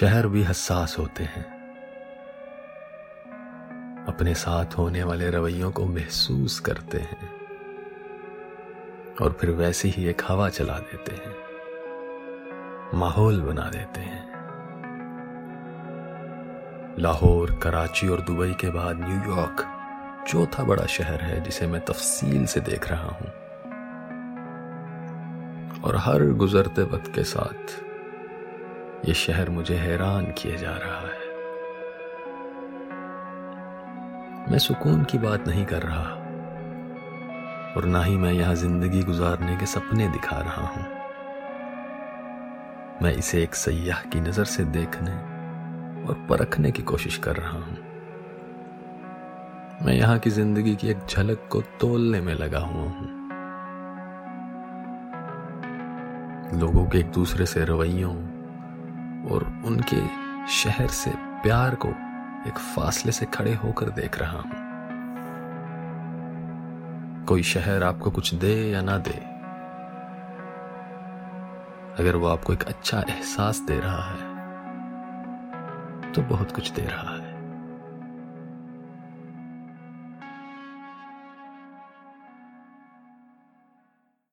शहर भी हसास होते हैं। अपने साथ होने वाले रवैयों को महसूस करते हैं और फिर वैसे ही एक हवा चला देते हैं, माहौल बना देते हैं। लाहौर, कराची और दुबई के बाद न्यूयॉर्क चौथा बड़ा शहर है जिसे मैं तफसील से देख रहा हूँ। और हर गुजरते वक्त के साथ ये शहर मुझे हैरान किए जा रहा है। मैं सुकून की बात नहीं कर रहा, और ना ही मैं यहाँ ज़िंदगी गुजारने के सपने दिखा रहा हूँ। मैं इसे एक सयाह की नज़र से देखने और परखने की कोशिश कर रहा हूँ। मैं यहाँ की ज़िंदगी की एक झलक को तोलने में लगा हुआ हूँ। लोगों के एक दूसरे से रवैयों और उनके शहर से प्यार को एक फासले से खड़े होकर देख रहा हूँ। कोई शहर आपको कुछ दे या ना दे, अगर वो आपको एक अच्छा एहसास दे रहा है तो बहुत कुछ दे रहा है।